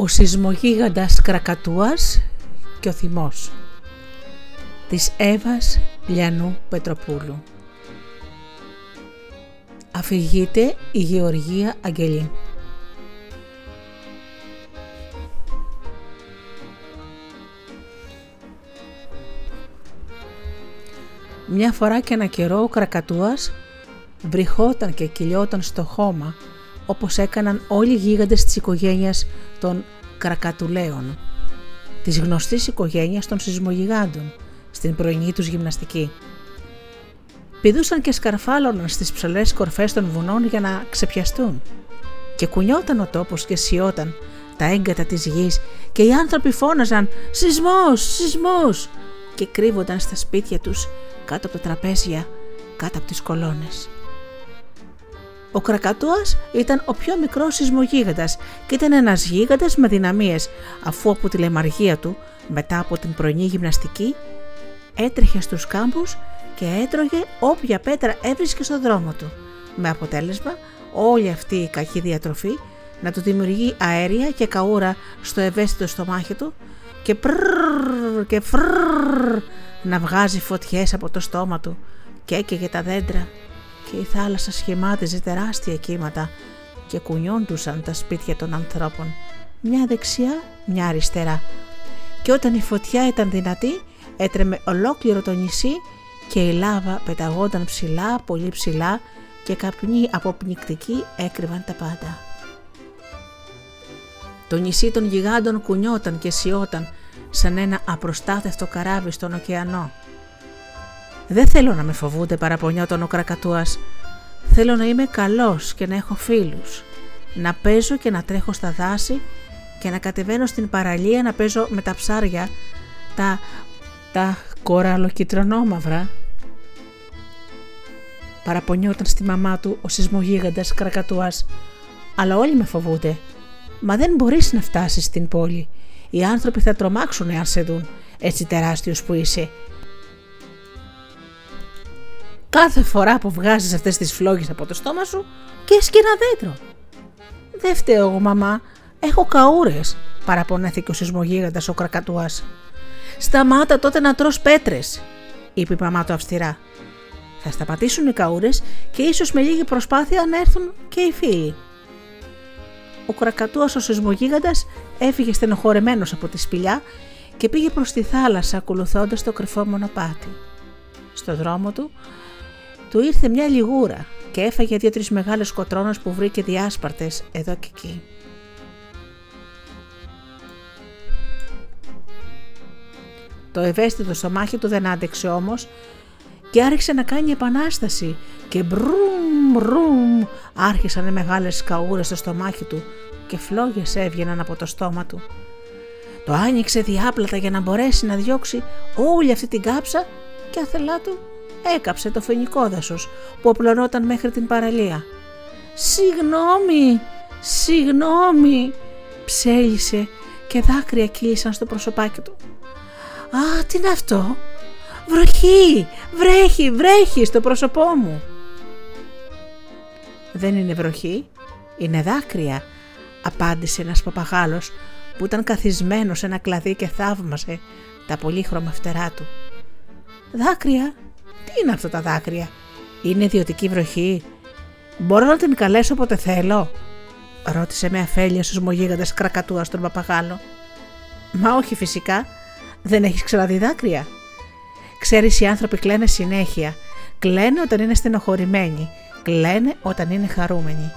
ο σεισμογίγαντας Κρακατούας και ο θυμός της Εύας Λιανού Πετροπούλου. Αφηγείται η Γεωργία Αγγελή. Μια φορά και ένα καιρό ο Κρακατούας βρυχόταν και κυλιόταν στο χώμα όπως έκαναν όλοι οι γίγαντες της οικογένειας των Κρακατουλαίων, της γνωστής οικογένειας των σεισμογιγάντων, στην πρωινή τους γυμναστική. Πηδούσαν και σκαρφάλωναν στις ψαλές κορφές των βουνών για να ξεπιαστούν και κουνιόταν ο τόπος και σιώταν τα έγκατα της γης και οι άνθρωποι φώναζαν «Σεισμός! Σεισμός!» και κρύβονταν στα σπίτια τους κάτω από τα τραπέζια, κάτω από τις κολόνες. Ο Κρακατούας ήταν ο πιο μικρός σεισμογίγαντας και ήταν ένας γίγαντας με δυναμίες αφού από τη λεμαργία του μετά από την πρωινή γυμναστική έτρεχε στους κάμπους και έτρωγε όποια πέτρα έβρισκε στο δρόμο του. Με αποτέλεσμα όλη αυτή η κακή διατροφή να του δημιουργεί αέρια και καούρα στο ευαίσθητο στομάχι του και πρρρρ και φρρρ να βγάζει φωτιές από το στόμα του και έκαιγε τα δέντρα και η θάλασσα σχημάτιζε τεράστια κύματα και κουνιόντουσαν τα σπίτια των ανθρώπων, μια δεξιά, μια αριστερά. Και όταν η φωτιά ήταν δυνατή, έτρεμε ολόκληρο το νησί και η λάβα πεταγόταν ψηλά, πολύ ψηλά και καπνοί αποπνικτικοί έκρυβαν τα πάντα. Το νησί των γιγάντων κουνιόταν και σιώταν σαν ένα απροστάθευτο καράβι στον ωκεανό. Δεν θέλω να με φοβούνται παραπονιόταν ο Κρακατούας. Θέλω να είμαι καλός και να έχω φίλους. Να παίζω και να τρέχω στα δάση και να κατεβαίνω στην παραλία να παίζω με τα ψάρια, τα, τα κοραλοκυτρονόμαυρα. Παραπονιόταν στη μαμά του ο σεισμογίγαντας Κρακατούας. Αλλά όλοι με φοβούνται. Μα δεν μπορείς να φτάσεις στην πόλη. Οι άνθρωποι θα τρομάξουν εάν σε δουν, έτσι τεράστιος που είσαι κάθε φορά που βγάζεις αυτές τις φλόγες από το στόμα σου και και ένα δέντρο. Δεν φταίω εγώ μαμά, έχω καούρες, παραπονέθηκε ο σεισμογίγαντας ο κρακατουάς. Σταμάτα τότε να τρως πέτρες, είπε η μαμά του αυστηρά. Θα σταματήσουν οι καούρες και ίσως με λίγη προσπάθεια να έρθουν και οι φίλοι. Ο κρακατούας ο σεισμογίγαντας έφυγε στενοχωρεμένος από τη σπηλιά και πήγε προς τη θάλασσα ακολουθώντας το κρυφό μονοπάτι. Στο δρόμο του του ήρθε μια λιγούρα και έφαγε δύο-τρεις μεγάλες κοτρώνες που βρήκε διάσπαρτες εδώ και εκεί. Το ευαίσθητο στομάχι του δεν άντεξε όμως και άρχισε να κάνει επανάσταση και μπρουμ μπρουμ άρχισαν οι μεγάλες σκαούρες στο στομάχι του και φλόγες έβγαιναν από το στόμα του. Το άνοιξε διάπλατα για να μπορέσει να διώξει όλη αυτή την κάψα και αθελά του έκαψε το φαινικό δάσος που απλωνόταν μέχρι την παραλία. «Συγγνώμη, συγγνώμη», ψέλισε και δάκρυα κύλησαν στο προσωπάκι του. «Α, τι είναι αυτό, βροχή, βρέχει, βρέχει στο πρόσωπό μου». «Δεν είναι βροχή, είναι δάκρυα», απάντησε ένας παπαγάλος που ήταν καθισμένος σε ένα κλαδί και θαύμασε τα πολύχρωμα φτερά του. «Δάκρυα, τι είναι αυτά τα δάκρυα, Είναι ιδιωτική βροχή. Μπορώ να την καλέσω όποτε θέλω, ρώτησε με αφέλεια στους μογίγαντες κρακατούας στον παπαγάλο. Μα όχι φυσικά, δεν έχεις ξαναδεί δάκρυα. Ξέρεις, οι άνθρωποι κλαίνε συνέχεια. Κλαίνε όταν είναι στενοχωρημένοι. Κλαίνε όταν είναι χαρούμενοι.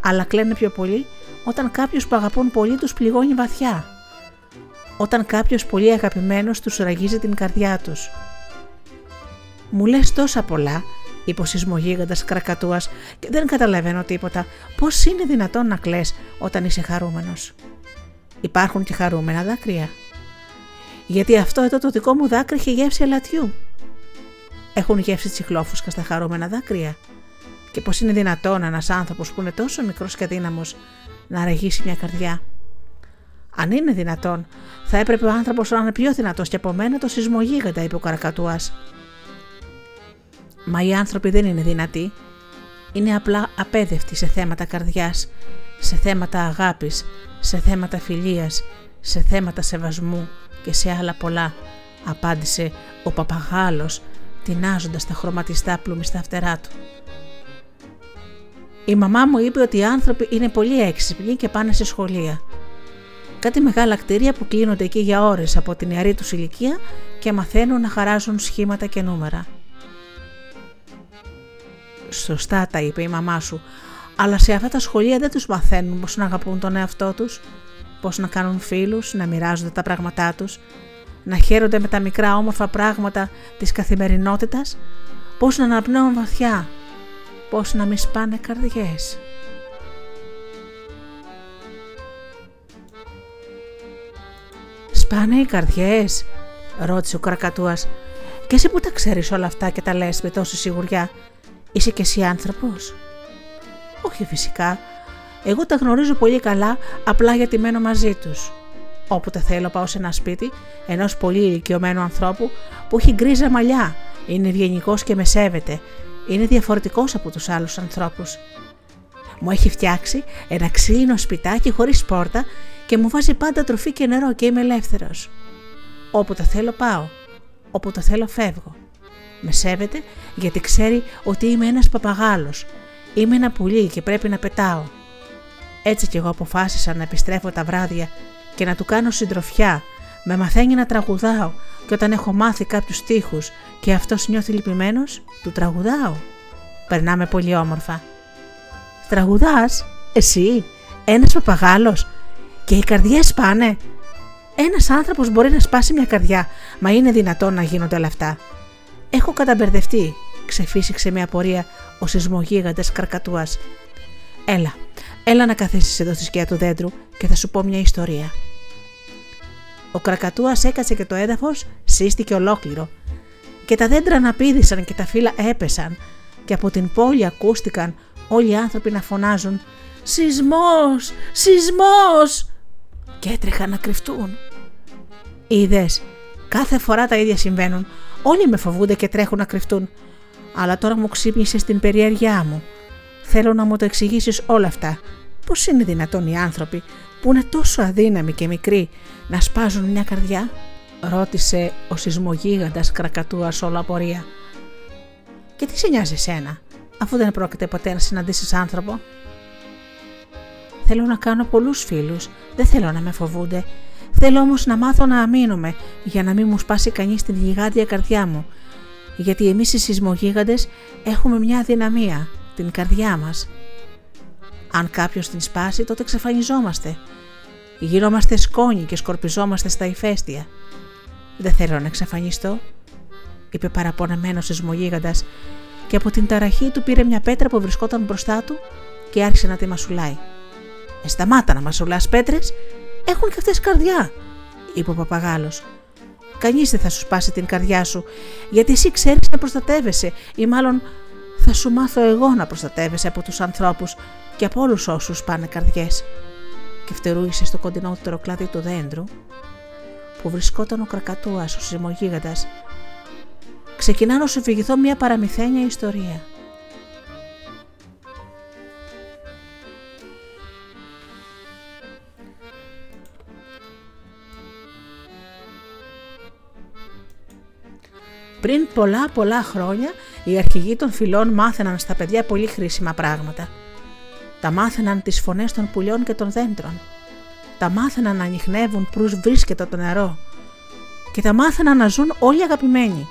Αλλά κλαίνε πιο πολύ όταν κάποιος που αγαπούν πολύ τους πληγώνει βαθιά. Όταν κάποιος πολύ αγαπημένος τους ραγίζει την καρδιά τους. Μου λες τόσα πολλά, είπε ο σεισμογίγαντας κρακατούας, και δεν καταλαβαίνω τίποτα. Πώς είναι δυνατόν να κλε όταν είσαι χαρούμενος; Υπάρχουν και χαρούμενα δάκρυα. Γιατί αυτό εδώ το δικό μου δάκρυ έχει γεύση αλατιού. Έχουν γεύση τσιχλόφουσκα στα χαρούμενα δάκρυα. Και πώς είναι δυνατόν ένας άνθρωπος που είναι τόσο μικρός και αδύναμος να ραγίσει μια καρδιά; Αν είναι δυνατόν, θα έπρεπε ο άνθρωπος να είναι πιο δυνατός και από μένα το σεισμογίγαντα, είπε ο Καρακατούα. Μα οι άνθρωποι δεν είναι δυνατοί. Είναι απλά απέδευτοι σε θέματα καρδιάς. σε θέματα αγάπης, σε θέματα φιλίας, σε θέματα σεβασμού και σε άλλα πολλά, απάντησε ο παπαγάλος, τεινάζοντας τα χρωματιστά πλούμιστα φτερά του. Η μαμά μου είπε ότι οι άνθρωποι είναι πολύ έξυπνοι και πάνε σε σχολεία. Κάτι μεγάλα κτίρια που κλείνονται εκεί για ώρες από την ιαρή τους ηλικία και μαθαίνουν να χαράζουν σχήματα και νούμερα. Σωστά τα είπε η μαμά σου, αλλά σε αυτά τα σχολεία δεν τους μαθαίνουν πώς να αγαπούν τον εαυτό τους, πώς να κάνουν φίλους, να μοιράζονται τα πράγματά τους, να χαίρονται με τα μικρά όμορφα πράγματα της καθημερινότητας, πώς να αναπνέουν βαθιά, πώς να μη σπάνε καρδιές. «Σπάνε οι καρδιές» ρώτησε ο Καρακατούας «και εσύ που τα ξέρεις όλα αυτά και τα λες με τόση σιγουριά, είσαι και εσύ άνθρωπος» «Όχι φυσικά, εγώ τα γνωρίζω πολύ καλά απλά γιατί μένω μαζί τους». Όποτε θέλω πάω σε ένα σπίτι ενός πολύ ηλικιωμένου ανθρώπου που έχει γκρίζα μαλλιά, είναι ευγενικός και με σέβεται, είναι διαφορετικός από τους άλλους ανθρώπους. Μου έχει φτιάξει ένα ξύλινο σπιτάκι χωρίς πόρτα και μου βάζει πάντα τροφή και νερό και είμαι ελεύθερος. Όπου το θέλω πάω, όπου το θέλω φεύγω. Με σέβεται γιατί ξέρει ότι είμαι ένας παπαγάλος, είμαι ένα πουλί και πρέπει να πετάω. Έτσι κι εγώ αποφάσισα να επιστρέφω τα βράδια και να του κάνω συντροφιά, με μαθαίνει να τραγουδάω και όταν έχω μάθει κάποιους στίχους και αυτός νιώθει λυπημένος, του τραγουδάω. Περνάμε πολύ όμορφα. Τραγουδάς, εσύ, ένας παπαγάλος και οι καρδιές πάνε. Ένας άνθρωπος μπορεί να σπάσει μια καρδιά, μα είναι δυνατόν να γίνονται όλα αυτά. Έχω καταμπερδευτεί, ξεφύσηξε με απορία ο σεισμογίγαντας καρκατούας. Έλα, έλα να καθίσεις εδώ στη σκιά του δέντρου και θα σου πω μια ιστορία. Ο κρακατούας έκατσε και το έδαφος σύστηκε ολόκληρο και τα δέντρα αναπήδησαν και τα φύλλα έπεσαν και από την πόλη ακούστηκαν όλοι οι άνθρωποι να φωνάζουν «Σεισμός! Σεισμός!» και έτρεχαν να κρυφτούν. Είδε, κάθε φορά τα ίδια συμβαίνουν. Όλοι με φοβούνται και τρέχουν να κρυφτούν. Αλλά τώρα μου ξύπνησες στην περιέργειά μου. Θέλω να μου το εξηγήσεις όλα αυτά. Πώς είναι δυνατόν οι άνθρωποι που είναι τόσο αδύναμοι και μικροί να σπάζουν μια καρδιά, ρώτησε ο σεισμογίγαντας κρακατούας όλο απορία. Και τι σε νοιάζει σένα, αφού δεν πρόκειται ποτέ να συναντήσεις άνθρωπο; Θέλω να κάνω πολλούς φίλους, δεν θέλω να με φοβούνται. Θέλω όμως να μάθω να αμήνομαι για να μην μου σπάσει κανείς την γιγάντια καρδιά μου. Γιατί εμείς οι σεισμογίγαντες έχουμε μια αδυναμία, την καρδιά μας. Αν κάποιος την σπάσει, τότε εξαφανιζόμαστε. Γινόμαστε σκόνη και σκορπιζόμαστε στα ηφαίστεια. Δεν θέλω να εξαφανιστώ, είπε παραπονεμένος σεισμογίγαντας και από την ταραχή του πήρε μια πέτρα που βρισκόταν μπροστά του και άρχισε να τη μασουλάει. Ε, σταμάτα να μασουλάς πέτρες, έχουν και αυτές καρδιά, είπε ο παπαγάλος. Κανείς δεν θα σου σπάσει την καρδιά σου, γιατί εσύ ξέρεις να προστατεύεσαι, ή μάλλον θα σου μάθω εγώ να προστατεύεσαι από τους ανθρώπους και από όλους όσους πάνε καρδιές. Και φτερούγησε στο κοντινότερο κλάδι του δέντρου που βρισκόταν ο κρακατούας, ο σεισμογίγαντας. Ξεκινά να σου φυγηθώ μια παραμυθένια ιστορία. Πριν πολλά πολλά χρόνια οι αρχηγοί των φυλών μάθαιναν στα παιδιά πολύ χρήσιμα πράγματα – τα μάθαιναν τις φωνές των πουλιών και των δέντρων. Τα μάθαιναν να ανοιχνεύουν προύς βρίσκεται το νερό. Και τα μάθαιναν να ζουν όλοι αγαπημένοι.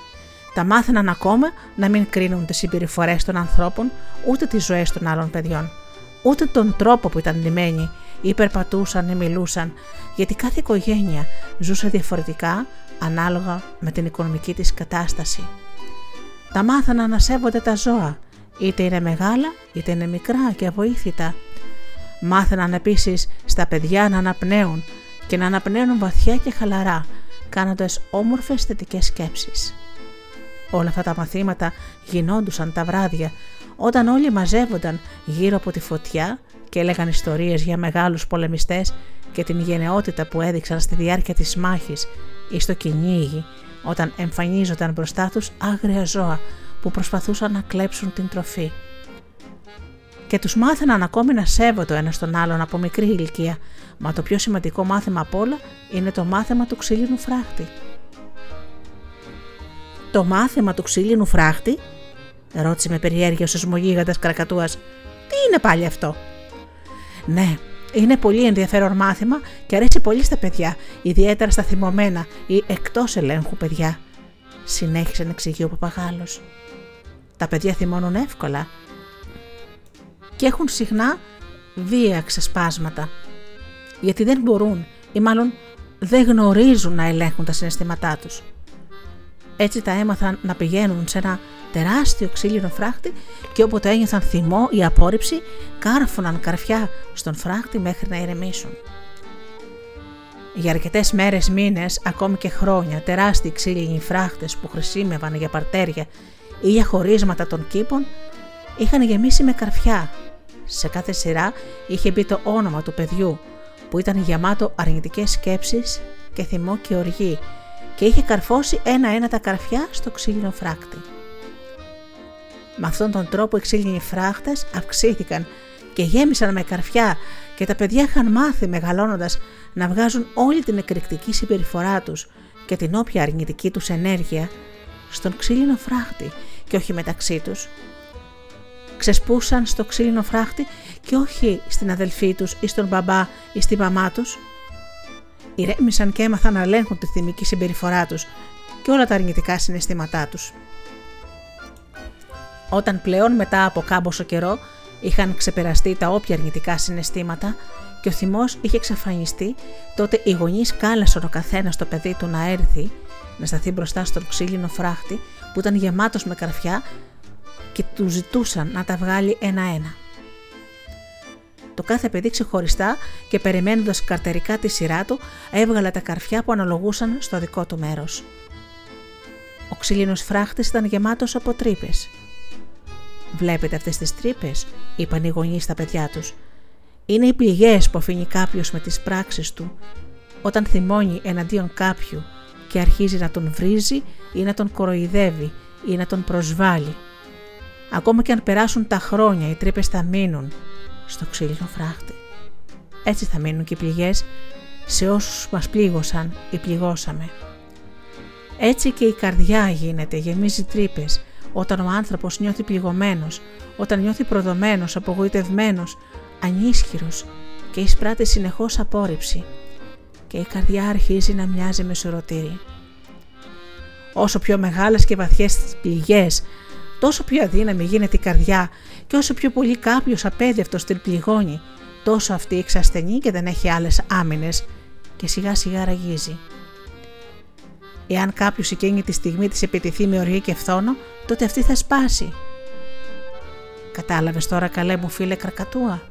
Τα μάθαιναν ακόμα να μην κρίνουν τις συμπεριφορές των ανθρώπων, ούτε τις ζωές των άλλων παιδιών, ούτε τον τρόπο που ήταν λυμένοι ή περπατούσαν ή μιλούσαν, γιατί κάθε οικογένεια ζούσε διαφορετικά ανάλογα με την οικονομική της κατάσταση. Τα μάθαιναν να σέβονται τα ζώα, είτε είναι μεγάλα είτε είναι μικρά και αβοήθητα. Μάθαιναν επίσης στα παιδιά να αναπνέουν και να αναπνέουν βαθιά και χαλαρά, κάνοντας όμορφες θετικές σκέψεις. Όλα αυτά τα μαθήματα γινόντουσαν τα βράδια, όταν όλοι μαζεύονταν γύρω από τη φωτιά και έλεγαν ιστορίες για μεγάλους πολεμιστές και την γενναιότητα που έδειξαν στη διάρκεια της μάχης ή στο κυνήγι, όταν εμφανίζονταν μπροστά τους άγρια ζώα που προσπαθούσαν να κλέψουν την τροφή. και τους μάθαιναν ακόμη να σέβονται ο ένας τον άλλον από μικρή ηλικία, μα το πιο σημαντικό μάθημα απ' όλα είναι το μάθημα του ξύλινου φράχτη. Το μάθημα του ξύλινου φράχτη, ρώτησε με περιέργεια ο σεισμογίγαντας Κρακατούας. Τι είναι πάλι αυτό; Ναι, είναι πολύ ενδιαφέρον μάθημα και αρέσει πολύ στα παιδιά, ιδιαίτερα στα θυμωμένα ή εκτός ελέγχου παιδιά, συνέχισε να εξηγεί ο παπαγάλος. Τα παιδιά θυμώνουν εύκολα και έχουν συχνά βία ξεσπάσματα, γιατί δεν μπορούν ή μάλλον δεν γνωρίζουν να ελέγχουν τα συναισθήματά τους. Έτσι τα έμαθαν να πηγαίνουν σε ένα τεράστιο ξύλινο φράχτη και όποτε ένιωθαν θυμό ή απόρριψη, κάρφωναν καρφιά στον φράχτη μέχρι να ηρεμήσουν. Για αρκετές μέρες, μήνες, ακόμη και χρόνια, τεράστιοι ξύλινοι φράχτες που χρησιμεύαν για παρτέρια ή για χωρίσματα των κήπων είχαν γεμίσει με καρφιά. Σε κάθε σειρά είχε μπει το όνομα του παιδιού που ήταν γεμάτο αρνητικές σκέψεις και θυμό και οργή και είχε καρφώσει ένα-ένα τα καρφιά στο ξύλινο φράκτη. Με αυτόν τον τρόπο οι ξύλινοι φράχτες αυξήθηκαν και γέμισαν με καρφιά και τα παιδιά είχαν μάθει μεγαλώνοντας να βγάζουν όλη την εκρηκτική συμπεριφορά τους και την όποια αρνητική τους ενέργεια στον ξύλινο φράχτη και όχι μεταξύ τους. Ξεσπούσαν στο ξύλινο φράχτη και όχι στην αδελφή τους ή στον μπαμπά ή στη μαμά τους. Ηρέμησαν και έμαθαν να ελέγχουν τη θυμική συμπεριφορά τους και όλα τα αρνητικά συναισθήματά τους. Όταν πλέον μετά από κάμποσο καιρό είχαν ξεπεραστεί τα όποια αρνητικά συναισθήματα και ο θυμός είχε εξαφανιστεί, τότε οι γονείς κάλεσαν ο καθένας το παιδί του να έρθει, να σταθεί μπροστά στον ξύλινο φράχτη που ήταν γεμάτος με καρφιά και του ζητούσαν να τα βγάλει ένα-ένα. Το κάθε παιδί ξεχωριστά και περιμένοντας καρτερικά τη σειρά του, έβγαλε τα καρφιά που αναλογούσαν στο δικό του μέρος. Ο ξύλινος φράχτης ήταν γεμάτος από τρύπες. Βλέπετε αυτές τις τρύπες, είπαν οι γονείς στα παιδιά τους. Είναι οι πληγές που αφήνει κάποιος με τις πράξεις του όταν θυμώνει εναντίον κάποιου και αρχίζει να τον βρίζει ή να τον κοροϊδεύει ή να τον προσβάλλει. Ακόμα και αν περάσουν τα χρόνια, οι τρύπες θα μείνουν στο ξύλινο φράχτη. Έτσι θα μείνουν και οι πληγές σε όσους μας πλήγωσαν ή πληγώσαμε. Έτσι και η καρδιά γίνεται, γεμίζει τρύπες όταν ο άνθρωπος νιώθει πληγωμένος, όταν νιώθει προδομένος, απογοητευμένος, ανίσχυρος και εισπράττει συνεχώς απόρριψη και η καρδιά αρχίζει να μοιάζει με σουρωτήρι. Όσο πιο μεγάλες και βαθιές τις πληγές, τόσο πιο αδύναμη γίνεται η καρδιά και όσο πιο πολύ κάποιος απέδευτος την πληγώνει, τόσο αυτή εξασθενεί και δεν έχει άλλες άμυνες και σιγά σιγά ραγίζει. Εάν κάποιος εκείνη τη στιγμή της επιτεθεί με οργή και φθόνο, τότε αυτή θα σπάσει. Κατάλαβες τώρα, καλέ μου φίλε Κρακατούα.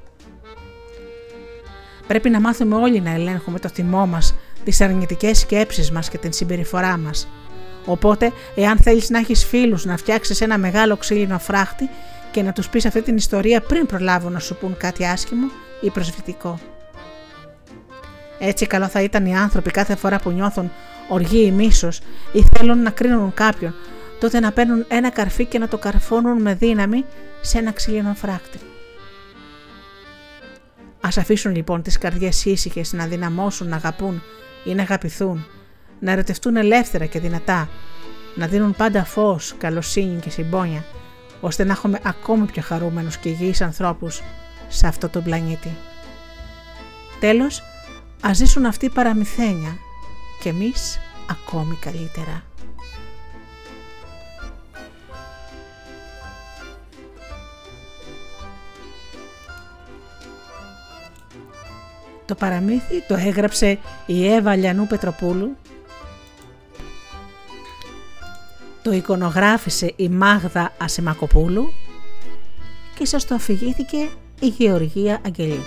Πρέπει να μάθουμε όλοι να ελέγχουμε το θυμό μας, τις αρνητικές σκέψεις μας και την συμπεριφορά μας. Οπότε, εάν θέλεις να έχεις φίλους να φτιάξεις ένα μεγάλο ξύλινο φράχτη και να τους πεις αυτή την ιστορία πριν προλάβουν να σου πούν κάτι άσχημο ή προσβλητικό. Έτσι καλό θα ήταν οι άνθρωποι κάθε φορά που νιώθουν οργή ή μίσος ή θέλουν να κρίνουν κάποιον, τότε να παίρνουν ένα καρφί και να το καρφώνουν με δύναμη σε ένα ξύλινο φράκτη. Α αφήσουν λοιπόν τις καρδιές ήσυχες να δυναμώσουν, να αγαπούν ή να αγαπηθούν, να ερωτευτούν ελεύθερα και δυνατά, να δίνουν πάντα φως, καλοσύνη και συμπόνια, ώστε να έχουμε ακόμη πιο χαρούμενους και υγιείς ανθρώπους σε αυτό το πλανήτη. Τέλος, ας ζήσουν αυτοί παραμυθένια και εμείς ακόμη καλύτερα. Το παραμύθι το έγραψε η Εύα Λιανού Πετροπούλου, το εικονογράφησε η Μάγδα Ασημακοπούλου και σας το αφηγήθηκε η Γεωργία Αγγελή.